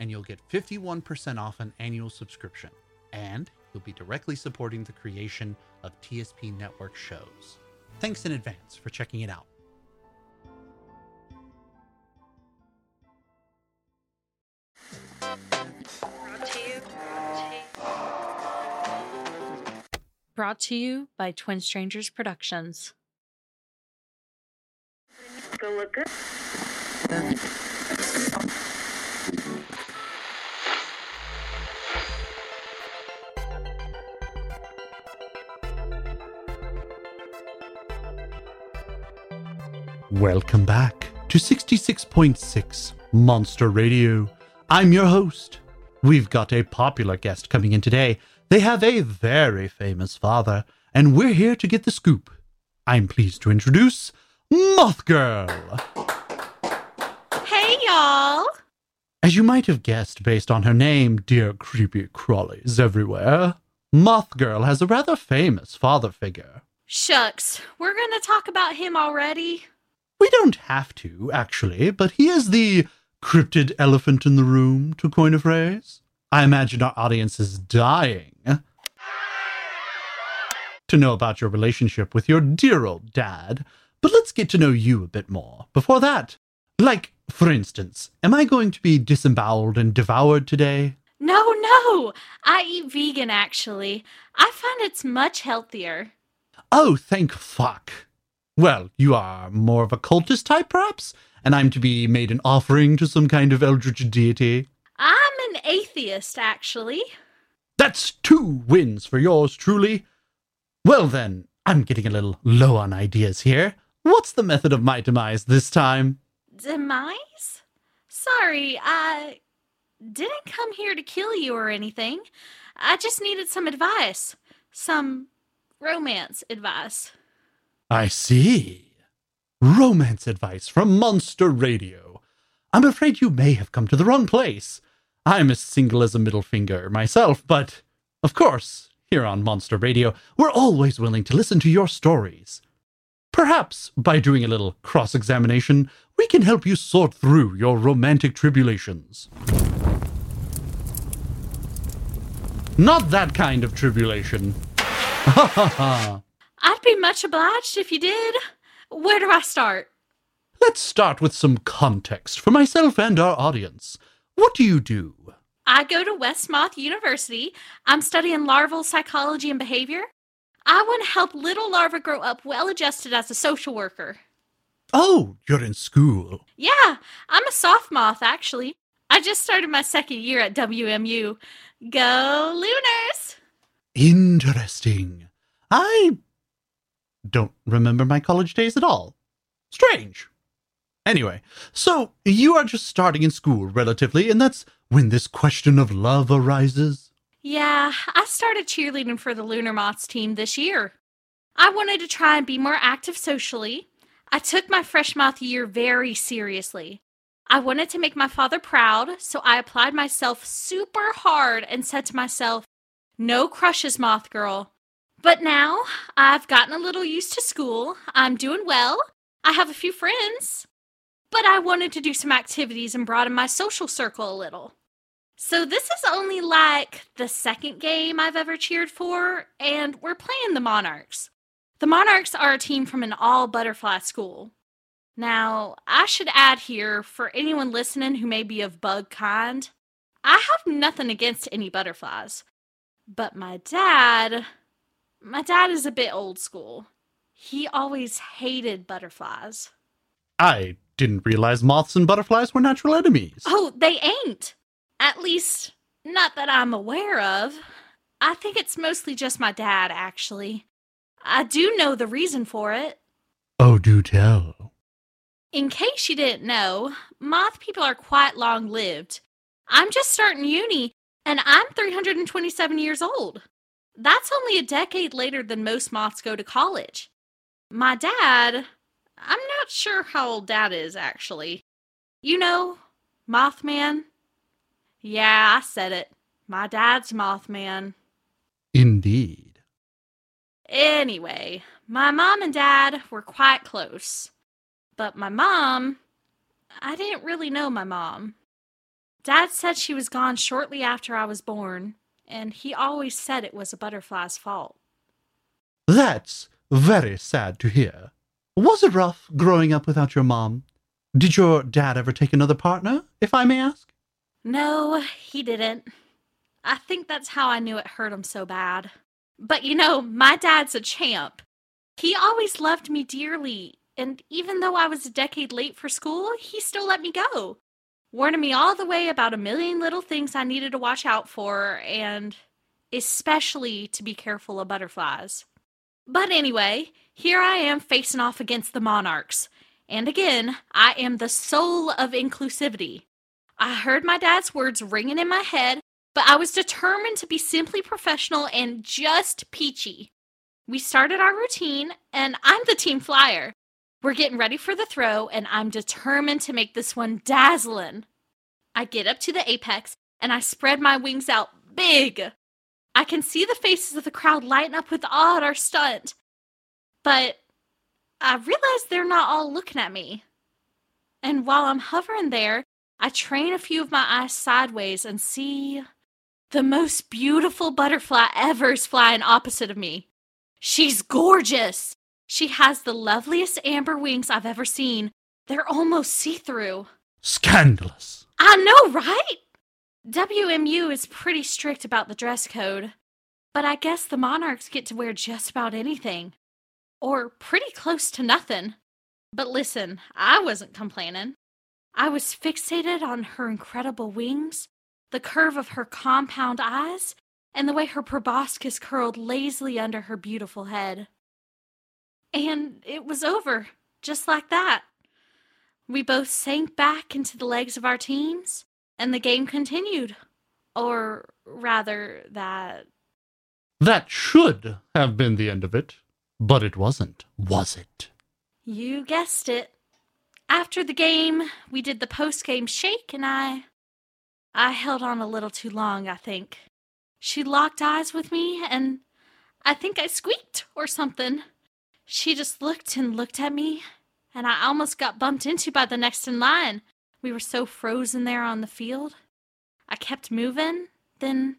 and you'll get 51% off an annual subscription. And you'll be directly supporting the creation of TSP Network shows. Thanks in advance for checking it out. Brought to you by Twin Strangers Productions. Go look good. Welcome back to 66.6 Monster Radio. I'm your host. We've got a popular guest coming in today. They have a very famous father, and we're here to get the scoop. I'm pleased to introduce Moth Girl. Hey, y'all! As you might have guessed based on her name, dear creepy crawlies everywhere, Moth Girl has a rather famous father figure. Shucks, we're gonna talk about him already. We don't have to, actually, but he is the cryptid elephant in the room, to coin a phrase. I imagine our audience is dying to know about your relationship with your dear old dad, but let's get to know you a bit more. Before that, like, for instance, am I going to be disemboweled and devoured today? No, no! I eat vegan actually. I find it's much healthier. Oh, thank fuck. Well, you are more of a cultist type, perhaps? And I'm to be made an offering to some kind of eldritch deity? I'm an atheist actually. That's two wins for yours truly. Well, then, I'm getting a little low on ideas here. What's the method of my demise this time? Demise? Sorry, I didn't come here to kill you or anything. I just needed some advice. Some romance advice. I see. Romance advice from Monster Radio. I'm afraid you may have come to the wrong place. I'm as single as a middle finger myself, but of course, here on Monster Radio, we're always willing to listen to your stories. Perhaps by doing a little cross examination, we can help you sort through your romantic tribulations. Not that kind of tribulation. Ha ha ha. I'd be much obliged if you did. Where do I start? Let's start with some context for myself and our audience. What do you do? I go to Westmouth University. I'm studying larval psychology and behavior. I want to help little larvae grow up well adjusted as a social worker. Oh, you're in school. Yeah, I'm a soft moth, actually. I just started my second year at WMU. Go Lunars! Interesting. I don't remember my college days at all. Strange. Anyway, so you are just starting in school relatively, and that's when this question of love arises. Yeah, I started cheerleading for the Lunar Moths team this year. I wanted to try and be more active socially. I took my fresh moth year very seriously. I wanted to make my father proud, so I applied myself super hard and said to myself, No crushes, moth girl. But now I've gotten a little used to school. I'm doing well. I have a few friends. But I wanted to do some activities and broaden my social circle a little. So this is only like the second game I've ever cheered for, and we're playing the Monarchs. The Monarchs are a team from an all butterfly school. Now, I should add here for anyone listening who may be of bug kind, I have nothing against any butterflies. But my dad, my dad is a bit old school. He always hated butterflies. I didn't realize moths and butterflies were natural enemies. Oh, they ain't. At least, not that I'm aware of. I think it's mostly just my dad, actually. I do know the reason for it. Oh, do tell. In case you didn't know, moth people are quite long lived. I'm just starting uni, and I'm 327 years old. That's only a decade later than most moths go to college. My dad, I'm not sure how old dad is, actually. You know, Mothman? Yeah, I said it. My dad's Mothman. Indeed. Anyway, my mom and dad were quite close. But my mom, I didn't really know my mom. Dad said she was gone shortly after I was born, and he always said it was a butterfly's fault. That's very sad to hear. Was it rough growing up without your mom? Did your dad ever take another partner, if I may ask? No, he didn't. I think that's how I knew it hurt him so bad. But you know, my dad's a champ. He always loved me dearly, and even though I was a decade late for school, he still let me go, warning me all the way about a million little things I needed to watch out for, and especially to be careful of butterflies. But anyway, here I am facing off against the monarchs. And again, I am the soul of inclusivity. I heard my dad's words ringing in my head, but I was determined to be simply professional and just peachy. We started our routine, and I'm the team flyer. We're getting ready for the throw, and I'm determined to make this one dazzling. I get up to the apex, and I spread my wings out big. I can see the faces of the crowd lighten up with awe at our stunt. But I realize they're not all looking at me. And while I'm hovering there, I train a few of my eyes sideways and see the most beautiful butterfly ever is flying opposite of me. She's gorgeous. She has the loveliest amber wings I've ever seen. They're almost see through. Scandalous. I know, right? WMU is pretty strict about the dress code, but I guess the monarchs get to wear just about anything. Or pretty close to nothing. But listen, I wasn't complaining. I was fixated on her incredible wings, the curve of her compound eyes, and the way her proboscis curled lazily under her beautiful head. And it was over, just like that. We both sank back into the legs of our teams, and the game continued. Or rather, that. That should have been the end of it, but it wasn't, was it? You guessed it. After the game, we did the post game shake, and I. I held on a little too long, I think. She locked eyes with me, and I think I squeaked or something. She just looked and looked at me, and I almost got bumped into by the next in line. We were so frozen there on the field. I kept moving, then,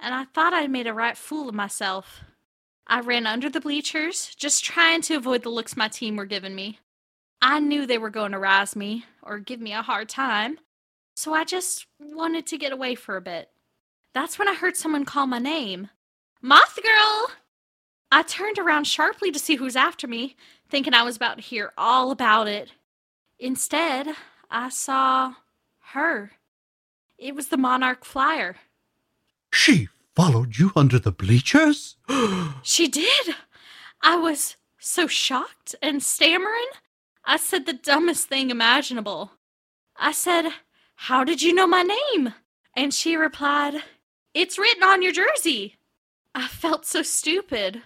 and I thought I'd made a right fool of myself. I ran under the bleachers, just trying to avoid the looks my team were giving me. I knew they were going to razz me or give me a hard time, so I just wanted to get away for a bit. That's when I heard someone call my name Moth Girl! I turned around sharply to see who was after me, thinking I was about to hear all about it. Instead, I saw her. It was the Monarch Flyer. She followed you under the bleachers? she did! I was so shocked and stammering. I said the dumbest thing imaginable. I said, How did you know my name? And she replied, It's written on your jersey. I felt so stupid.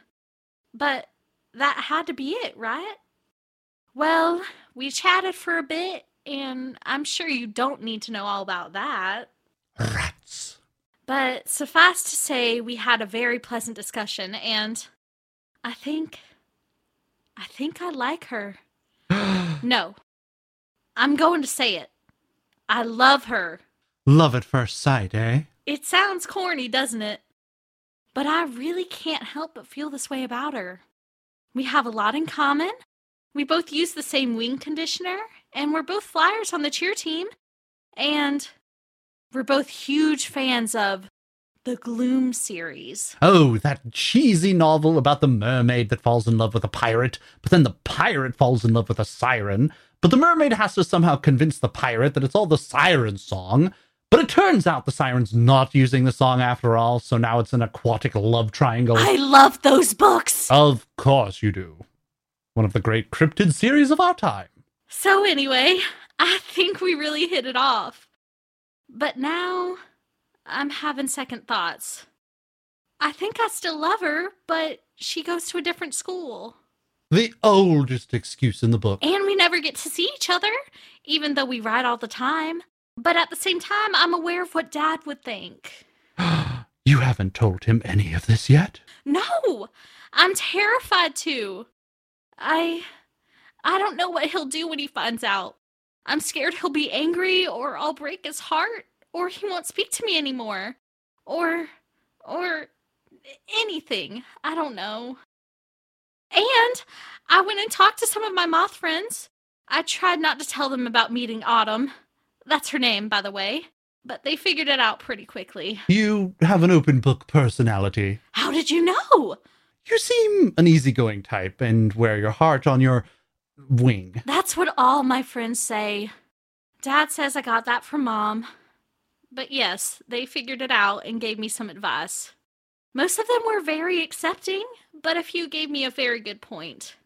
But that had to be it, right? Well, we chatted for a bit, and I'm sure you don't need to know all about that. Rats. But suffice to say, we had a very pleasant discussion, and I think. I think I like her. No. I'm going to say it. I love her. Love at first sight, eh? It sounds corny, doesn't it? But I really can't help but feel this way about her. We have a lot in common. We both use the same wing conditioner, and we're both flyers on the cheer team. And we're both huge fans of the Gloom series. Oh, that cheesy novel about the mermaid that falls in love with a pirate, but then the pirate falls in love with a siren, but the mermaid has to somehow convince the pirate that it's all the siren's song. But it turns out the siren's not using the song after all, so now it's an aquatic love triangle. I love those books. Of course you do. One of the great cryptid series of our time. So, anyway, I think we really hit it off. But now I'm having second thoughts. I think I still love her, but she goes to a different school. The oldest excuse in the book. And we never get to see each other, even though we write all the time. But at the same time, I'm aware of what Dad would think. you haven't told him any of this yet? No! I'm terrified to. I. I don't know what he'll do when he finds out. I'm scared he'll be angry, or I'll break his heart, or he won't speak to me anymore. Or. or. anything. I don't know. And I went and talked to some of my moth friends. I tried not to tell them about meeting Autumn. That's her name, by the way. But they figured it out pretty quickly. You have an open book personality. How did you know? You seem an easygoing type and wear your heart on your wing. That's what all my friends say. Dad says I got that from Mom. But yes, they figured it out and gave me some advice. Most of them were very accepting, but a few gave me a very good point.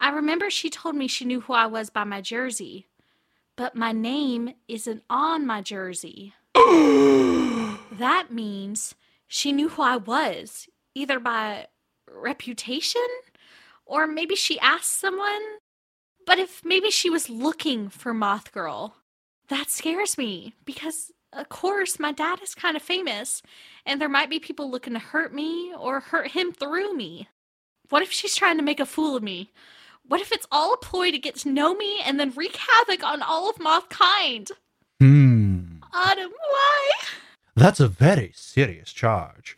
I remember she told me she knew who I was by my jersey, but my name isn't on my jersey. that means she knew who I was, either by reputation or maybe she asked someone. But if maybe she was looking for Moth Girl, that scares me because, of course, my dad is kind of famous and there might be people looking to hurt me or hurt him through me. What if she's trying to make a fool of me? What if it's all a ploy to get to know me and then wreak havoc on all of moth kind? Hmm. Autumn, why? That's a very serious charge.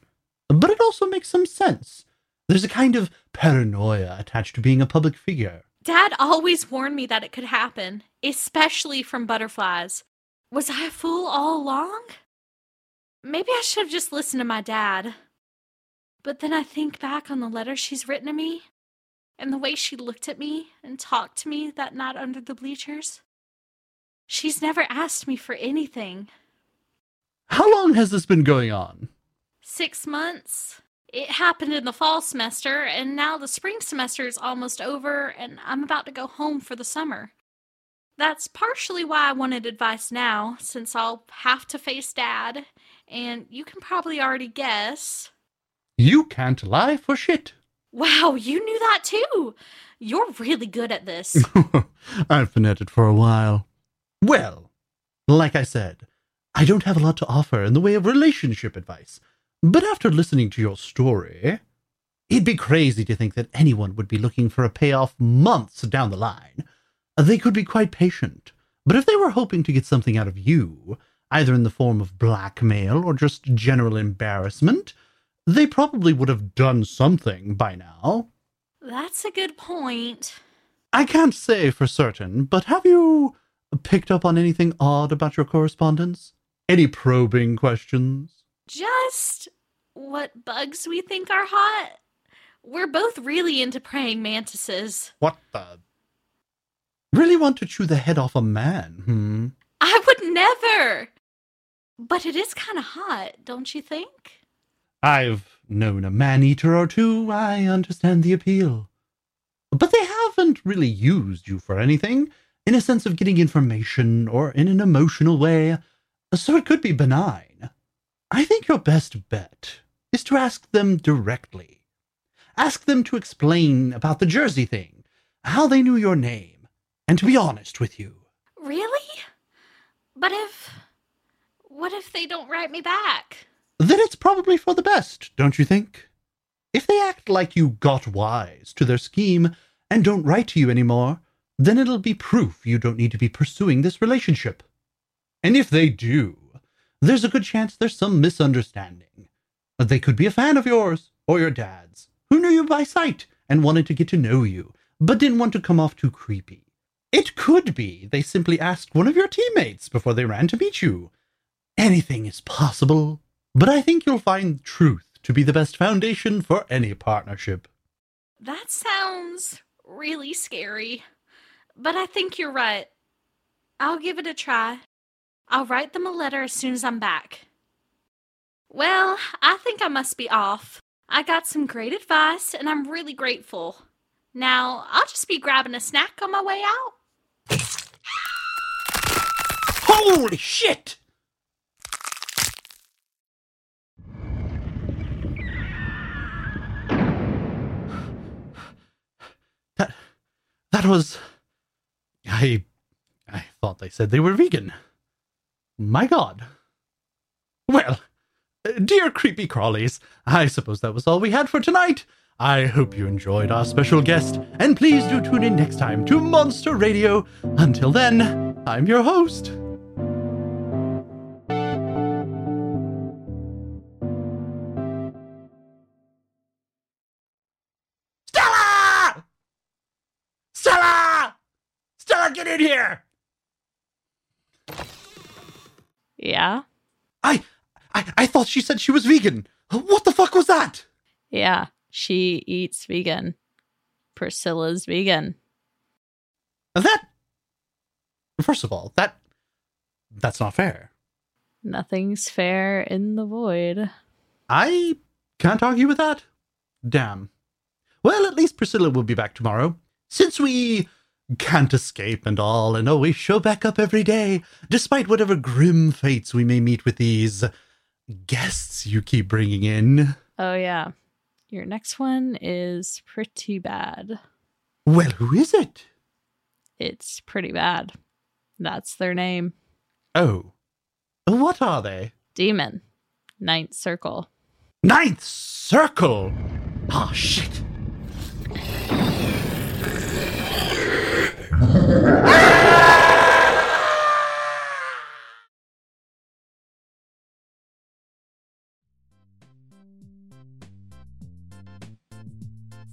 But it also makes some sense. There's a kind of paranoia attached to being a public figure. Dad always warned me that it could happen, especially from butterflies. Was I a fool all along? Maybe I should have just listened to my dad. But then I think back on the letter she's written to me and the way she looked at me and talked to me that night under the bleachers. She's never asked me for anything. How long has this been going on? Six months. It happened in the fall semester, and now the spring semester is almost over, and I'm about to go home for the summer. That's partially why I wanted advice now, since I'll have to face Dad, and you can probably already guess. You can't lie for shit. Wow, you knew that too. You're really good at this. I've been at it for a while. Well, like I said, I don't have a lot to offer in the way of relationship advice. But after listening to your story, it'd be crazy to think that anyone would be looking for a payoff months down the line. They could be quite patient, but if they were hoping to get something out of you, either in the form of blackmail or just general embarrassment, they probably would have done something by now. That's a good point. I can't say for certain, but have you picked up on anything odd about your correspondence? Any probing questions? Just what bugs we think are hot. We're both really into praying mantises. What the? Really want to chew the head off a man, hmm? I would never! But it is kind of hot, don't you think? I've known a man eater or two. I understand the appeal. But they haven't really used you for anything, in a sense of getting information or in an emotional way, so it could be benign. I think your best bet is to ask them directly. Ask them to explain about the Jersey thing, how they knew your name, And to be honest with you, Really? But if. What if they don't write me back? Then it's probably for the best, don't you think? If they act like you got wise to their scheme and don't write to you anymore, then it'll be proof you don't need to be pursuing this relationship. And if they do, there's a good chance there's some misunderstanding. They could be a fan of yours or your dad's, who knew you by sight and wanted to get to know you, but didn't want to come off too creepy. It could be they simply asked one of your teammates before they ran to meet you. Anything is possible, but I think you'll find truth to be the best foundation for any partnership. That sounds really scary. But I think you're right. I'll give it a try. I'll write them a letter as soon as I'm back. Well, I think I must be off. I got some great advice and I'm really grateful. Now, I'll just be grabbing a snack on my way out. Holy shit! That that was I I thought they said they were vegan. My god. Well, dear creepy crawlies, I suppose that was all we had for tonight. I hope you enjoyed our special guest, and please do tune in next time to Monster Radio. Until then, I'm your host, here! Yeah. I, I, I thought she said she was vegan. What the fuck was that? Yeah. She eats vegan. Priscilla's vegan. That. First of all, that. That's not fair. Nothing's fair in the void. I can't argue with that. Damn. Well, at least Priscilla will be back tomorrow. Since we can't escape and all, and always show back up every day, despite whatever grim fates we may meet with these guests you keep bringing in. Oh, yeah. Your next one is pretty bad. Well, who is it? It's pretty bad. That's their name. Oh. What are they? Demon. Ninth Circle. Ninth Circle! Ah, shit.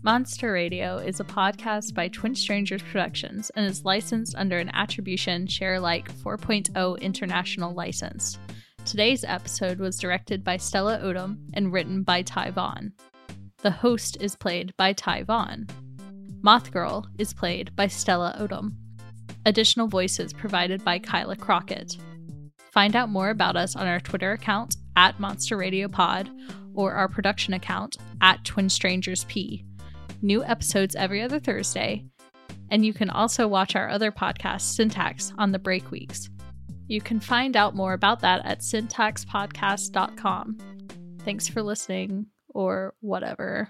Monster Radio is a podcast by Twin Strangers Productions and is licensed under an Attribution Share Alike 4.0 international license. Today's episode was directed by Stella Odom and written by Ty Von. The host is played by Ty Von. Moth Girl is played by Stella Odom. Additional voices provided by Kaila Crockett. Find out more about us on our Twitter account at Monster Radio Pod or our production account at Twin Strangers P new episodes every other Thursday, and you can also watch our other podcast, Syntax, on the break weeks. You can find out more about that at syntaxpodcast.com. Thanks for listening, or whatever.